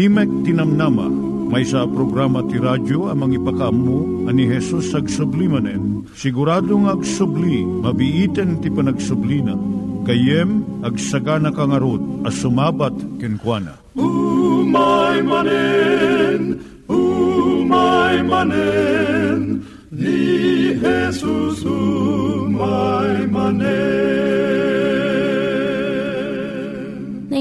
Timek Tinamnama, may sa programa ti radyo amang ipakamu ani Hesus ag sublimanen. Siguradong ag subli, mabiiten ti panagsublina. Kayem ag sagana kangarot as sumabat kenkwana. Umay manen, umay manen, ni Jesus umay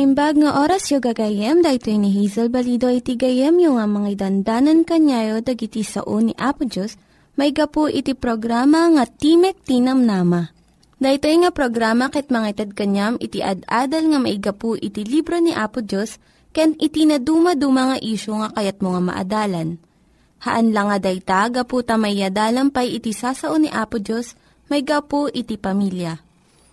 manen. Naimbag nga oras yung gagayem, dahil ni Hazel Balido iti gayem yung nga mga dandanan kanyayo dagiti sao ni Apo Diyos, may gapu iti programa nga Timek Tinam Nama. Dahito nga programa ket mga itad kanyam iti ad-adal nga maigapu iti libro ni Apo Diyos, ken iti na dumaduma nga isyo nga kayat mo nga maadalan. Haan lang nga dayta, gapu tamayadalam pay iti sasao ni Apo Diyos, may gapu iti pamilya.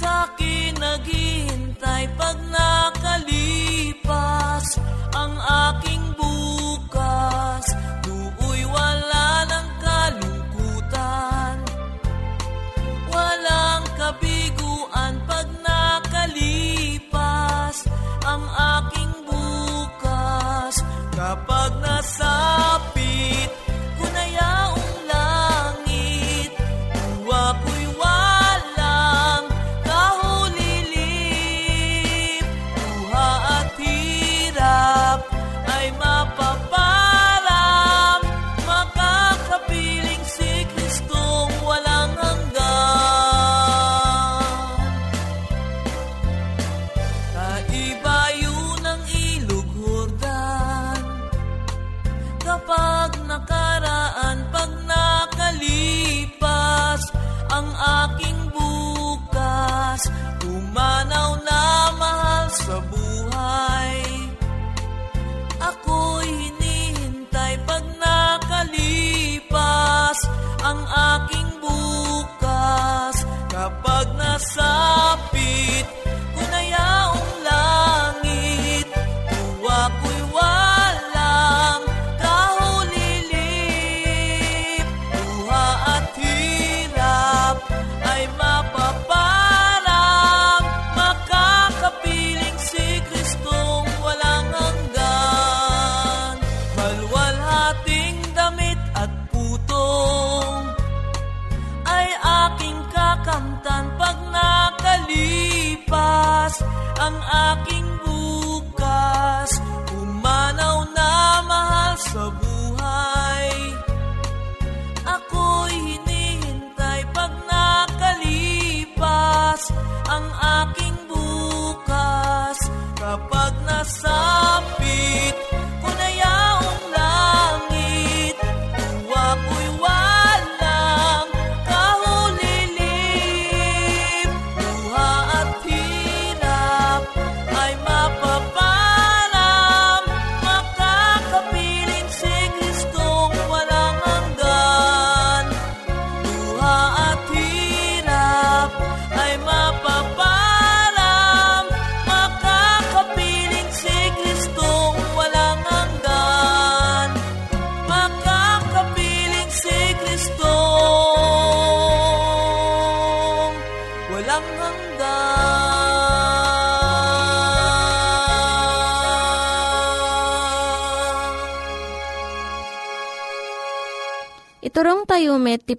Sa akin naghihintay pag nakalipas Ang aking bukas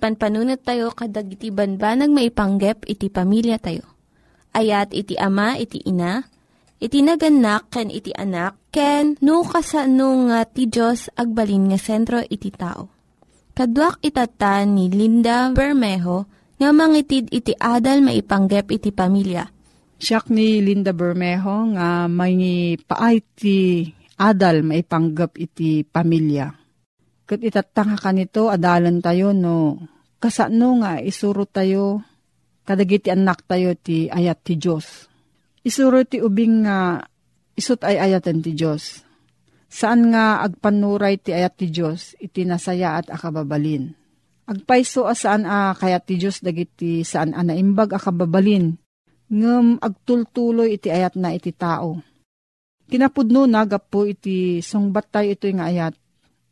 panpanunat tayo kadag banbanag maipanggep iti pamilya tayo. Ayat iti ama, iti ina, iti naganak, ken iti anak, ken no, kasano nga ti Diyos agbalin nga sentro iti tao. Kaduak itatan ni Linda Bermejo nga mangitid iti adal maipanggep iti pamilya. Siya ni Linda Bermejo nga may paay ti adal maipanggep iti pamilya. Kat itatanga ka nito, adalan tayo no, kasano nga isuro tayo, kadagiti anak tayo ti ayat ti Diyos. Isuro ti ubing nga isut ay ayatan ti Diyos. Saan nga agpanuray ti ayat ti Diyos, iti nasaya at akababalin Agpaiso asaan a kayat ti Diyos dagiti saan a naimbag akababalin. Ngem agtultuloy iti ayat na iti tao. Kinapudno na gapo iti sungbat tayo ito nga ayat.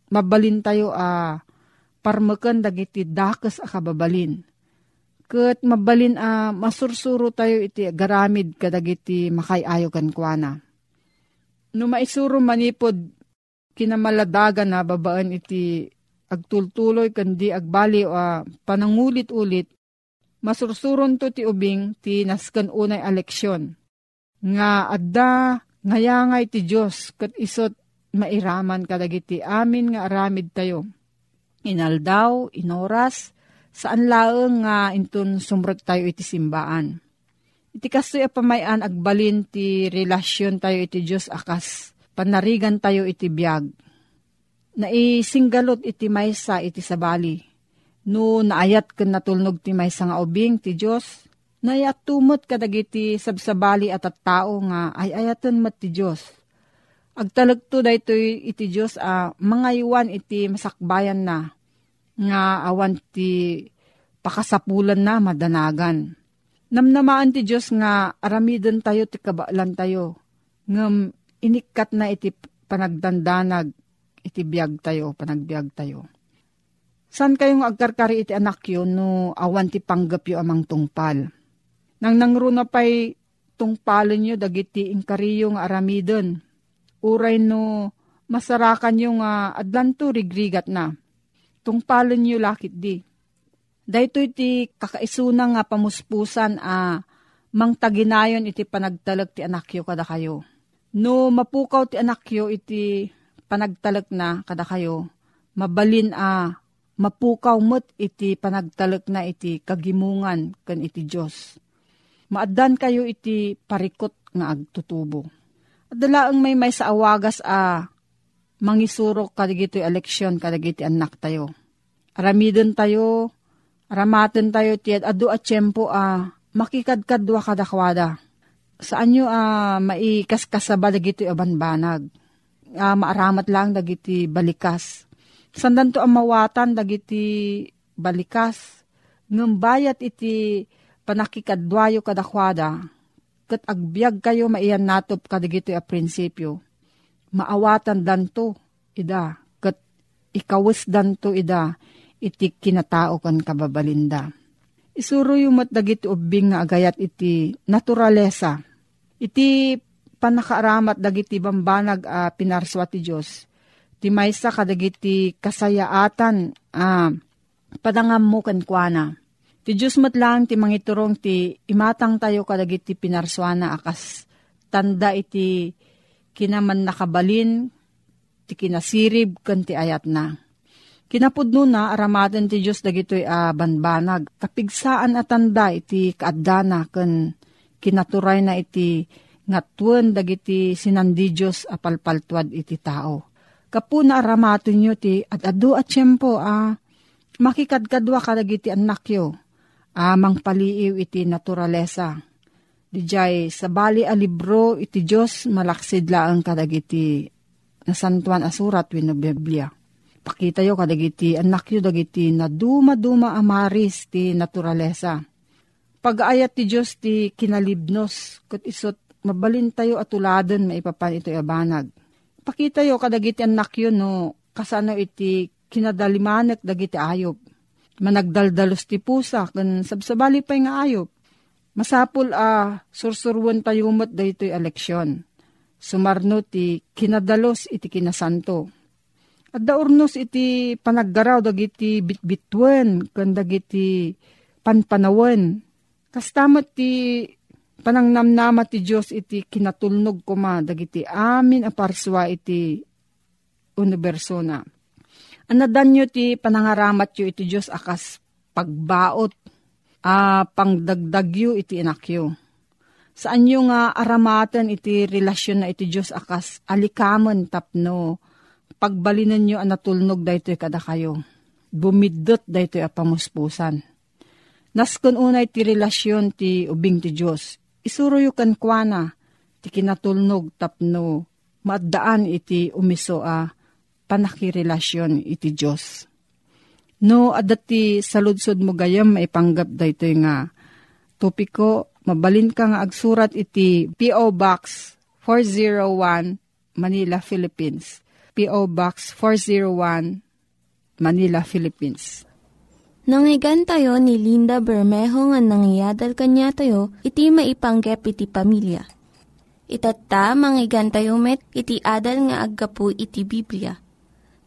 Mabalin tayo a parmeken dagiti dakes akababalin. Ket mabalin a masursuro tayo iti garamid kadagiti makayayo kan kuana. No maisuro manipod kinamaladagan na babaan iti agtultuloy kandi agbali o uh, panangulit-ulit, masursuron to ti ubing ti naskan unay aleksyon. Nga adda ngayangay ti Diyos kat isot mairaman kadagiti amin nga aramid tayo. Inaldaw, inoras, saan laeng nga intun sumrot tayo iti simbaan. Iti kastoy pamayan agbalin ti relasyon tayo iti Diyos akas panarigan tayo iti biyag na isinggalot iti maysa iti sabali. No naayat ken natulnog ti maysa nga ubing ti Dios, nayat tumot kadagiti sabsabali at at tao nga ay ayaton mat ti Dios. Agtalagto daytoy iti Dios a uh, mga iwan iti masakbayan na nga awan ti pakasapulan na madanagan. Namnamaan ti Dios nga aramidon tayo ti kabaalan tayo. Ngem inikat na iti panagdandanag iti biyag tayo, panagbiag tayo. San kayong agkarkari iti anak yun no awan ti panggap yu amang tungpal? Nang nangruna pa'y tungpalin nyo dagiti inkariyo nga aramidon. Uray no masarakan yung uh, adlanto rigrigat na. Tungpalin nyo lakit di. Dahito iti kakaisuna nga pamuspusan a uh, mang taginayon iti panagtalag ti anakyo kada kayo. No mapukaw ti anakyo iti panagtalak na kada kayo, mabalin a mapukaw mo't iti panagtalak na iti kagimungan kan iti Diyos. Maadan kayo iti parikot nga agtutubo. Dalaang may may sa awagas a mangisurok kadigito eleksyon kadigiti anak tayo. Aramidon tayo, aramaten tayo ti adu at tiyempo a makikadkadwa kadakwada. Saan nyo a maikaskasaba dagito abanbanag uh, maaramat lang dagiti balikas. Sandan to ang mawatan dagiti balikas. Ngem bayat iti panakikadwayo kadakwada. Kat agbyag kayo maiyan natop kadagiti a prinsipyo. Maawatan danto ida. Kat ikawis danto ida iti kinatao kan kababalinda. Isuro yung mat dagiti ubing nga agayat iti naturalesa. Iti panakaaramat dagiti bambanag a uh, pinarswa ti Diyos. Ti maysa kadagiti kasayaatan a uh, padangam mo kankwana. Ti Diyos matlang ti mangiturong ti imatang tayo kadagiti pinarswana akas tanda iti kinaman nakabalin ti kinasirib kan ti ayat na. Kinapudno na aramadan ti Diyos dagitoy a uh, banbanag. Kapigsaan at tanda iti kaadana kan kinaturay na iti nga tuwan dagiti sinandi Diyos apalpaltuad iti tao. Kapuna aramato nyo ti at adu at tiyempo ah, makikadkadwa ka dagiti anak yo, amang paliiw iti naturalesa. Dijay sa bali a libro iti Diyos malaksid laang kadagiti nasantuan asurat wino Biblia. Pakita yo kadagiti anak yo dagiti na duma-duma amaris ti naturalesa. Pag-ayat ti Diyos ti kinalibnos kat isot mabalin tayo at uladan maipapan ito abanag. Pakita yo kadagiti anak yun no, kasano iti kinadalimanek dagiti ayop. Managdaldalos ti pusa, kan sabsabali pa nga ayop. Masapul a uh, sursurwan tayo mo't daytoy eleksyon. Sumarno ti kinadalos iti kinasanto. At daurnos iti panaggaraw dagiti bitbitwen kan dagiti panpanawen. Kastamat ti panangnamnama ti Diyos iti kinatulnog kuma dagiti amin aparswa iti universo na. Anadan nyo ti panangaramat yo iti Diyos akas pagbaot a pangdagdagyo iti inakyo. Saan nyo nga aramaten iti relasyon na iti Diyos akas alikaman tapno pagbalinan nyo ang natulnog daytoy kada kayo. Bumidot daytoy a pamuspusan. Naskon unay ti relasyon ti ubing ti Diyos. Isuro yu kan kwana ti kinatulnog tapno maddaan iti umiso a panakirelasyon iti Diyos. No, adati saludsod mo gayam maipanggap dayto nga topiko, mabalin ka nga agsurat iti P.O. Box 401 Manila, Philippines. P.O. Box 401 Manila, Philippines. Nangyigan tayo ni Linda Bermejo nga nangyadal kanya tayo, iti maipanggep iti pamilya. Itatta, manggigan tayo met, iti adal nga aggapu iti Biblia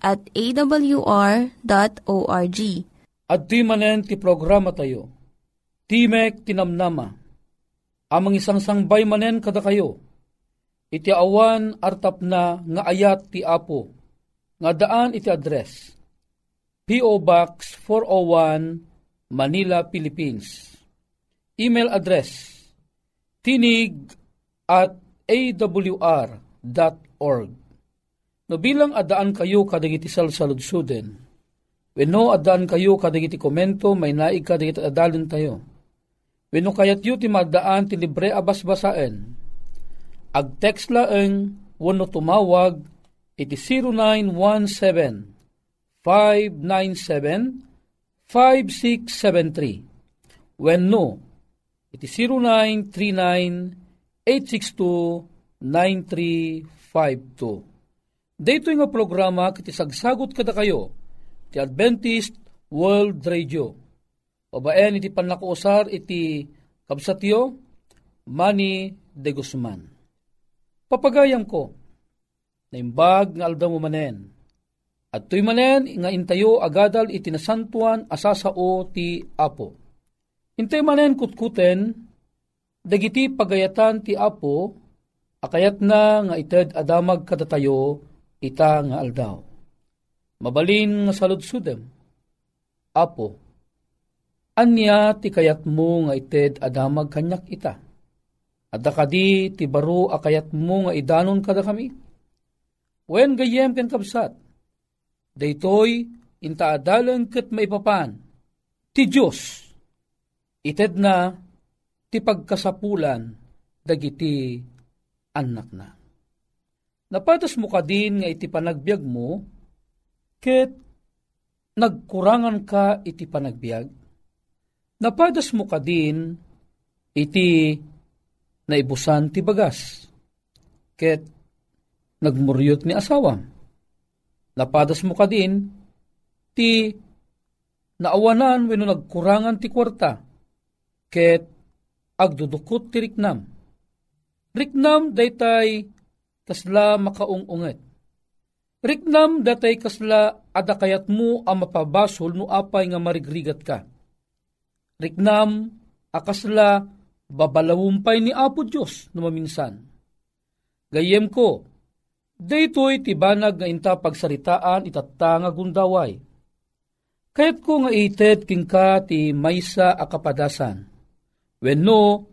at awr.org. At di manen ti programa tayo, Timek Tinamnama, amang isang sangbay manen kada kayo, iti awan artap na nga ayat ti Apo, nga daan iti address, P.O. Box 401, Manila, Philippines. Email address, tinig at awr.org. No bilang adaan kayo kadagiti salsaludsuden, wenno adaan kayo kadagiti komento, may naig kadagiti adalin tayo. Wenno kayat yu ti madaan ti libre abasbasaen. Ag text laeng wenno tumawag iti 0917 597 5673 wenno iti 0939 862 9352 Dito nga programa kiti sagsagot kada kayo ti Adventist World Radio. Babaen iti panlakuusar iti kabsatyo Manny de Guzman. Papagayam ko, naimbag nga aldaw manen. At tuy manen nga intayo agadal iti nasantuan asasao ti Apo. Intay manen kutkuten, dagiti pagayatan ti Apo, akayat na nga ited adamag kadatayo ita nga aldaw. Mabalin nga saludsudem. Apo, anya ti kayat mo nga ited adamag kanyak ita. Adda kadi ti baro akayat mo nga idanon kada kami. Wen gayem ken kabsat. Daytoy inta adalan ket maipapan. Ti Dios ited na ti pagkasapulan dagiti anak na. Napatas mo ka din nga iti panagbiag mo, ket nagkurangan ka iti panagbiag. Napatas mo ka din iti naibusan ti bagas, ket nagmuryot ni asawam. Napadas mo ka din ti naawanan wenno nagkurangan ti kwarta, ket agdudukot ti riknam. Riknam daytay kasla makaungunget. Riknam datay kasla adakayat mo ang mapabasol no apay nga marigrigat ka. Riknam akasla babalawumpay ni Apo Diyos no maminsan. Gayem ko, daytoy tibanag nga inta pagsaritaan itatta nga gundaway. Kayat ko nga ited king ka ti maysa akapadasan. Wenno,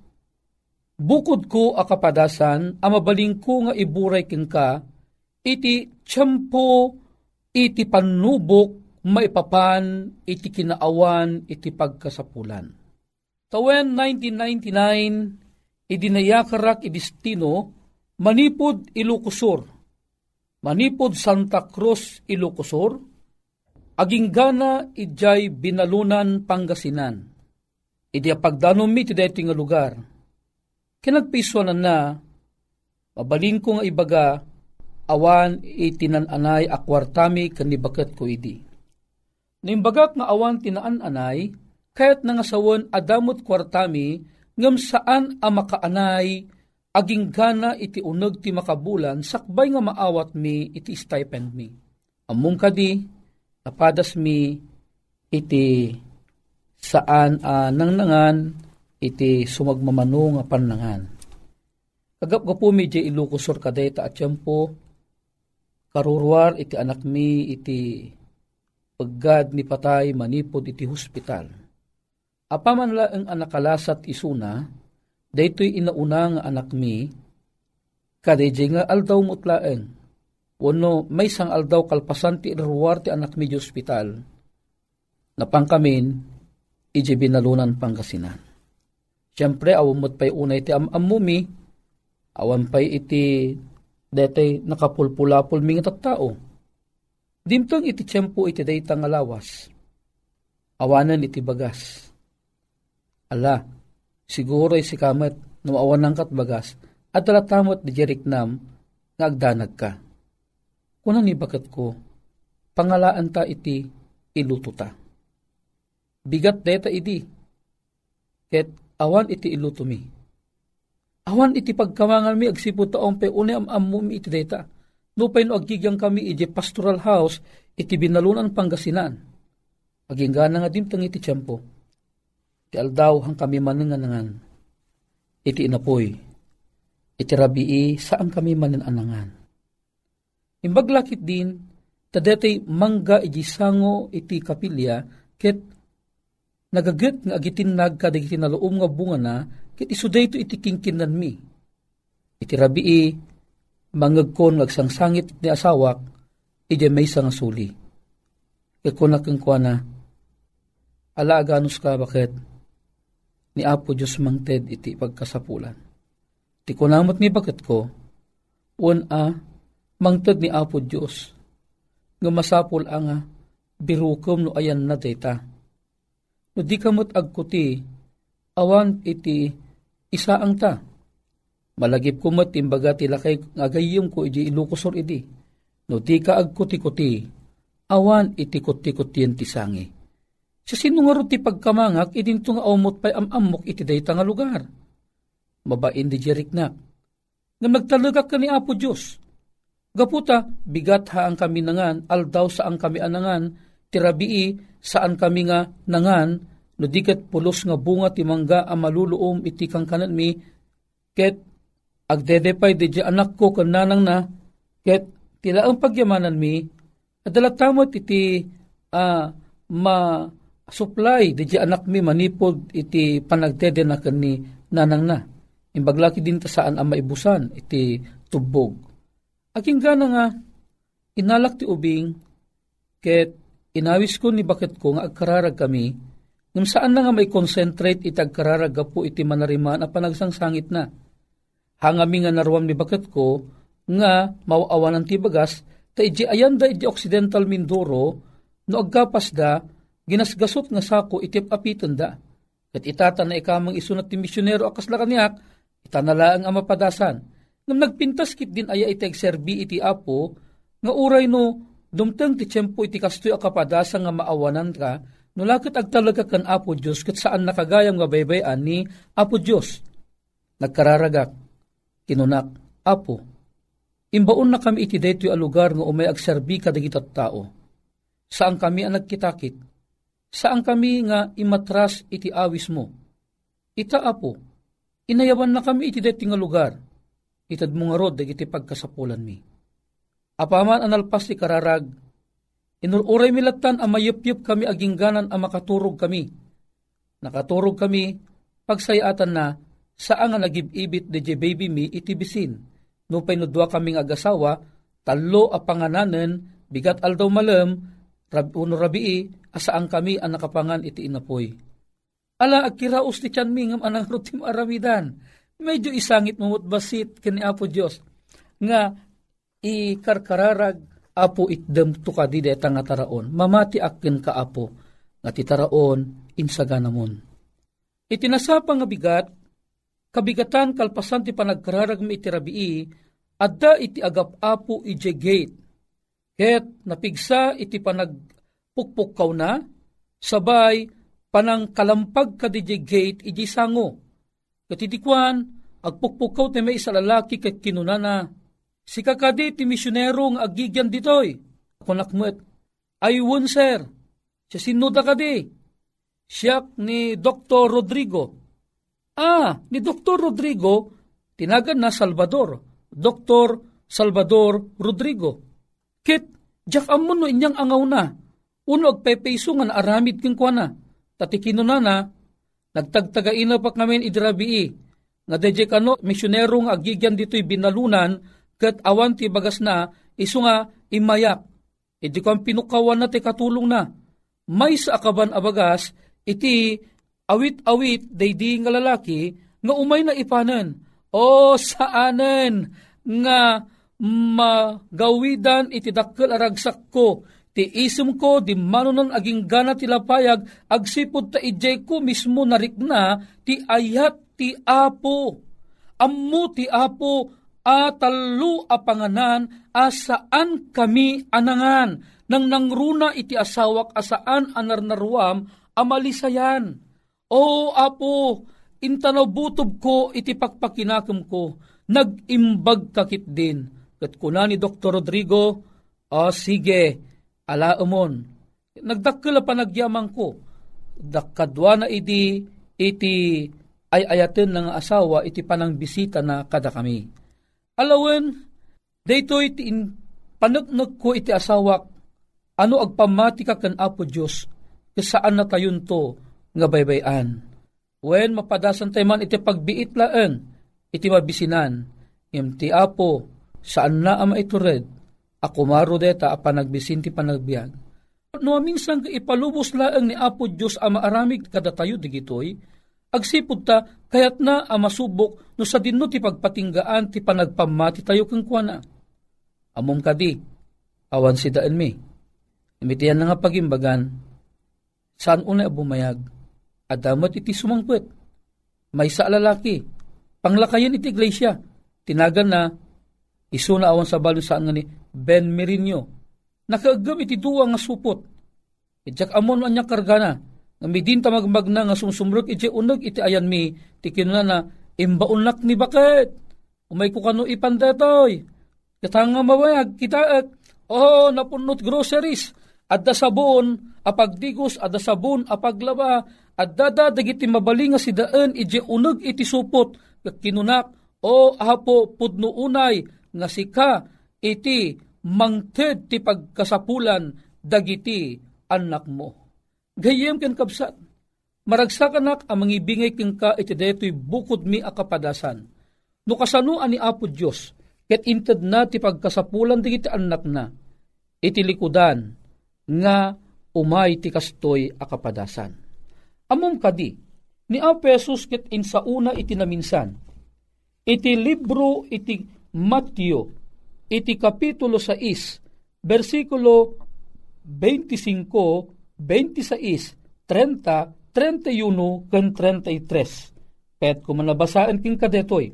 Bukod ko akapadasan, amabaling ko nga iburay ken ka, iti tiyempo, iti panubok, maipapan, iti kinaawan, iti pagkasapulan. Tawen 1999, idinayakarak idistino, manipod Ilocosur, manipod Santa Cruz Ilocosur, aging gana ijay binalunan Pangasinan. Idi pagdanom mi ti nga lugar. Kinagpiswanan na, mabalin ko nga ibaga, awan itinananay akwartami kanibakat ko idi. Nimbagak nga awan tinaan-anay, kayat nangasawan adamot kwartami, ngam saan a makaanay, aging gana iti uneg ti makabulan, sakbay nga maawat mi iti stipend mi. Among kadi, napadas mi iti saan uh, nangnangan iti sumagmamano nga panangan. Kagap ko po medyo ilukusor kadeta at po karurwar iti anak mi iti paggad ni patay manipod iti hospital. Apaman la ang anakalasat isuna, daytoy inauna nga anak mi, kadayjay nga aldaw mutlaeng, wano may sang aldaw kalpasan ti ruwar ti anak mi di hospital, napangkamin, iji binalunan pangkasinan. Siyempre, awamot pa'y unay ti amamumi, awan pa'y iti detay nakapulpulapul mingi tao. Dimtong iti tiyempo iti dayta nga lawas. Awanan iti bagas. Ala, siguro si kamat no awanan kat bagas at talatamot di jeriknam nga agdanag ka. Kunan ni bakat ko, pangalaan ta iti iluto ta bigat deta idi. Ket awan iti iluto mi. Awan iti pagkamangan mi agsipo taong pe une am ammo mi iti deta. Nupay no agigyang kami iti pastoral house iti binalunan Pangasinan. Aging gana nga dimtang iti tiyempo. Iti aldaw hang kami mananganangan. Iti inapoy. Iti rabii saan kami mananangan. Imbaglakit din, tadetay mangga iti sango iti kapilya, ket nagaget nga agitin nagkadigiti na loom nga bunga na, kit isuday ito iti kingkinan mi. Iti rabii, mangagkon ngagsangsangit ni asawak, iti may nga suli. Ikunak ang kwa na, ala aganus ka bakit, ni Apo Diyos mangted iti pagkasapulan. Ti kunamot ni bakit ko, un a, mangted ni Apo Diyos, nga masapul ang birukom no ayan na data No di kamot agkuti, awan iti isa ang ta. Malagip kumot imbaga tila kay ngagayom ko iti ilukusor idi. No di ka agkuti-kuti, awan iti kuti-kutiyan ti sangi. Sa sinungaro ti pagkamangak, idinto nga umot pa'y amamok iti dayta nga lugar. Mabain di jeriknak. Nga magtalagak ka ni Apo Diyos. Gaputa, bigat ha ang kami nangan, aldaw sa ang kami anangan, tirabii saan kami nga nangan, no diket pulos nga bunga ti mangga a maluluom iti kang mi, ket agdedepay di anak ko kananang na, ket tila ang pagyamanan mi, adalatamot iti uh, ma supply di anak mi manipod iti panagdede na ni nanang na. Imbaglaki din ta saan ang maibusan iti tubog. Aking gana nga, inalak ti ubing, ket Inawis ko ni bakit ko nga agkararag kami, ngam saan na nga may concentrate itag kararaga po iti manariman a panagsangsangit na. Hangami nga naruam ni bakit ko, nga mawawanan ti bagas, ta iji ayan da iji Occidental Mindoro, no aggapas da, ginasgasot nga sako iti apitan da. Kat itata na ikamang isunat ti misyonero akas na kaniak, itanala ang amapadasan. Ngam nagpintas kit din aya iti serbi iti apo, nga uray no Dumteng ti tiyempo iti kastoy akapadasa nga maawanan ka, nulakit agtalaga kan Apo Diyos kat saan nakagayam nga baybayan ni Apo Diyos. Nagkararagak, kinunak, Apo, imbaon na kami iti deto'y alugar nga umay agserbi kadagitat tao. Saan kami ang nagkitakit? Saan kami nga imatras iti awis mo? Ita, Apo, inayawan na kami iti deti nga lugar. Itad mo nga rod, iti pagkasapulan mi Apaman analpas ti kararag, inururay milatan ang mayupyup kami agingganan ang makaturog kami. Nakaturog kami, pagsayatan na, saan nga nagibibit de baby mi itibisin. No painudwa kaming agasawa, talo a pangananen, bigat aldaw malam, rab, uno rabii, asaan kami ang nakapangan iti inapoy. Ala, agkiraos ti tiyan mi ngam anang rutim aramidan. Medyo isangit mamut basit kani Apo Diyos. Nga, ikarkararag apo itdem to ka di deta nga taraon, mamati akin ka apo, nga ti taraon insaganamon. Itinasapa nga bigat, kabigatan kalpasan ti panagkararag mi iti rabii, adda iti agap apo ije gate. Ket napigsa iti panagpukpukaw na, sabay panang kalampag ka di gate iji sango. Katidikwan, agpukpukaw ti may isa lalaki ket kinunana. Si kakadi ti misyonero nga agigyan ditoy. Kunakmet, ayun sir, siya sinuda kadi. Siya ni Dr. Rodrigo. Ah, ni Dr. Rodrigo, tinagan na Salvador. Dr. Salvador Rodrigo. Kit, jak amon no inyang angaw na. Uno agpepeso nga aramid kong kwa na tatikino na na, nagtagtagaina pa kami idrabii, nga deje kano misyonero agigyan dito'y binalunan, kat awan ti bagas na, iso nga imayak. Iti ko ang pinukawan na ti katulong na. May sa akaban abagas, iti awit-awit daydi nga lalaki, nga umay na ipanan. O saanen nga magawidan iti dakkel aragsak ko, Ti isum ko, di manunan aging gana tilapayag, agsipod ta ijay ko mismo narikna, ti ayat ti apo. Ammo ti apo, atalu apanganan, asaan kami anangan, nang nangruna iti asawak asaan anarnaruam, amalisayan. O apo, intanaw butob ko iti pakpakinakam ko, nagimbag kakit din. Kat kuna ni Dr. Rodrigo, o sige, ala umon. Nagdakkel pa nagyamang ko. Dakkadwa na iti iti ay ayaten ng asawa iti panang bisita na kada kami. Alawen, dayto iti in, panagnog ko iti asawak, ano agpamati ka kan Apo Diyos, kasaan na tayon to nga baybayan. When mapadasan tayo man iti pagbiit laan, iti mabisinan, ti Apo, saan na ama ito red, ako maro deta a panagbisinti panagbiag. No minsan ipalubos laang ni Apo Diyos a maaramig kada tayo digitoy, agsipod ta kayat na a masubok no sa dinno ti pagpatinggaan ti panagpamati tayo kang kuana. Amom kadi, awan si daan mi. Imitiyan na nga pagimbagan, saan una bumayag, adamat iti sumangpet. May sa lalaki, panglakayan iti iglesia, tinagan na, iso na awan sa balon saan nga ni, Ben Merino. Nakaagam iti duwa nga supot. Itjak amon anya kargana. Nga midin tamagmag na nga sumsumrok iti unag iti ayan mi. Ti kinuna na imbaunak ni bakit. Umay ko kano ipandetoy. Katanga mawayag kita at oh napunot groceries. Adda sabon apagdigos adda sabon apaglaba adda da dagiti mabalinga si daan iti unag iti supot kinunak o hapo pudno unay nga sika iti mangted ti pagkasapulan dagiti anak mo. Gayem ken kapsat, maragsakanak ang mangibingay ken ka iti detoy bukod mi akapadasan. No kasano ani Apo Dios ket inted na ti pagkasapulan dagiti anak na, iti likudan nga umay ti kastoy akapadasan. Amom kadi, ni Apesos ket insauna iti naminsan, iti libro iti Matthew iti kapitulo 6, versikulo 25, 26, 30, 31, kan 33. Pet kung manabasaan king kadetoy,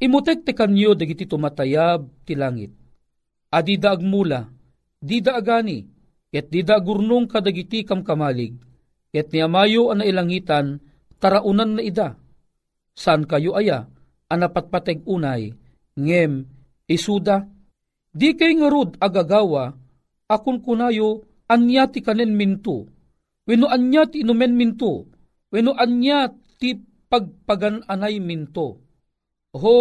imutek te kanyo dagiti tumatayab ti langit. Adi da agmula, di da agani, ket di da agurnong kadagiti kam kamalig, ket ni amayo ang nailangitan, taraunan na ida. San kayo aya, anapatpateg unay, ngem Isuda, di kay nga rod agagawa, akun kunayo anya ti kanen minto, weno anya ti inumen minto, weno anya ti pagpagan anay minto. Ho,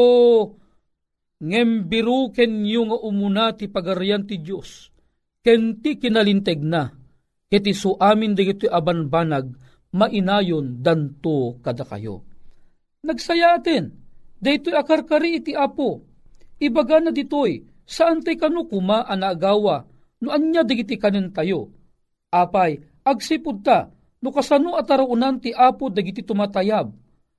ngembiru ken yu nga umuna ti pagarian ti Diyos, ken ti kinalinteg na, iti su amin digito abanbanag, mainayon danto kada kayo. Nagsayatin, daytoy akarkari iti apo, Ibaga na ditoy, saan tay kanu kuma anagawa, no anya digiti kanin tayo. Apay, agsipod ta, no kasano atarunan ti apo dagiti tumatayab,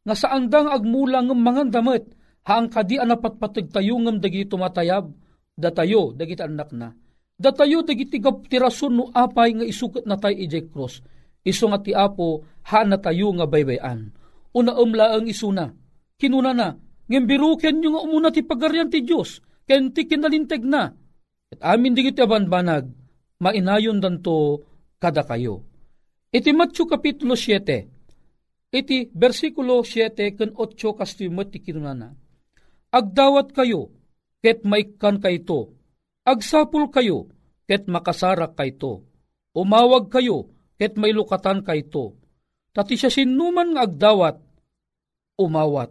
nga saan dang agmula ng mga damit, haang kadi anapatpatag tayo ngam dagiti tumatayab, datayo dagiti anak na. Datayo dagiti tirason no apay nga isukat na tayo ijay cross. Iso nga ti apo ha na tayo nga baybayan. Una umla ang isuna. Kinuna na. Ngimbiruken nyo nga umuna ti pagaryan ti Diyos. Ken ti kinalinteg na. At amin digiti abanbanag. Mainayon danto kada kayo. Iti Matthew Kapitulo 7. Iti versikulo 7 ken 8 kastimot ti kinunana. Agdawat kayo, ket maikan kayto. Agsapul kayo, ket makasarak kayto. Umawag kayo, ket mailukatan kayto. Tati siya sinuman nga agdawat, umawat.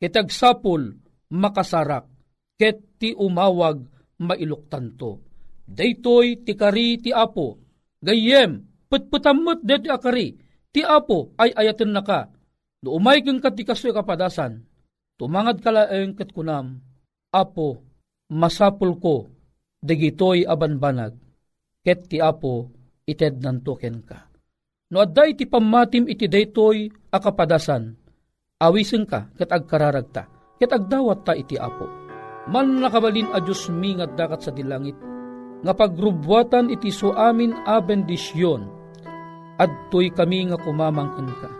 Ket agsapul, makasarak, ket ti umawag, mailuktan to. Daytoy ti kari ti apo, gayem, putputamot det ti akari, ti apo ay ayaten na ka. No umay kang katikasoy kapadasan, tumangad kalaeng ket kunam, apo, masapul ko, dagitoy abanbanag, ket ti apo, ited nantuken ka. No adday ti pamatim iti daytoy akapadasan, awisen ka, ket agkararagta, ket agdawat ta iti apo. Man nakabalin a Diyos mi nga dakat sa dilangit, nga pagrubwatan iti so amin a bendisyon, adtoy kami nga kumamangkin ka.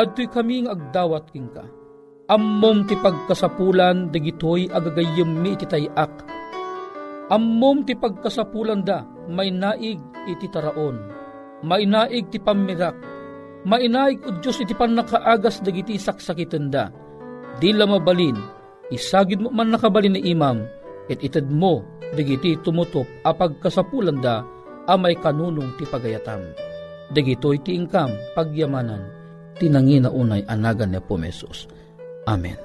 Adtoy kami nga agdawat king ka. Ammom ti pagkasapulan dagitoy agagayem mi iti tayak. Ammom ti pagkasapulan da may naig iti taraon. May naig ti pamirak. May naig o Diyos iti panakaagas dagiti saksakiten da. Di la mabalin, isagid mo man nakabalin ni imam, it ited mo dagiti tumutop apag kasapulan da amay kanunong ti pagayatam. Dagitoy ti ingkam pagyamanan tinangina unay anagan ni Pumesos. Amen.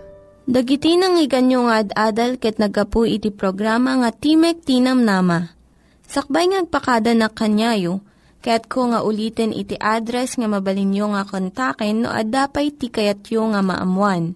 Dagiti nang iganyo nga ad-adal ket nagapu iti programa nga Timek Tinam Nama. Sakbay ngagpakada na kanyayo, ket ko nga ulitin iti address nga mabalinyo nga kontaken no ad-dapay tikayatyo nga maamuan.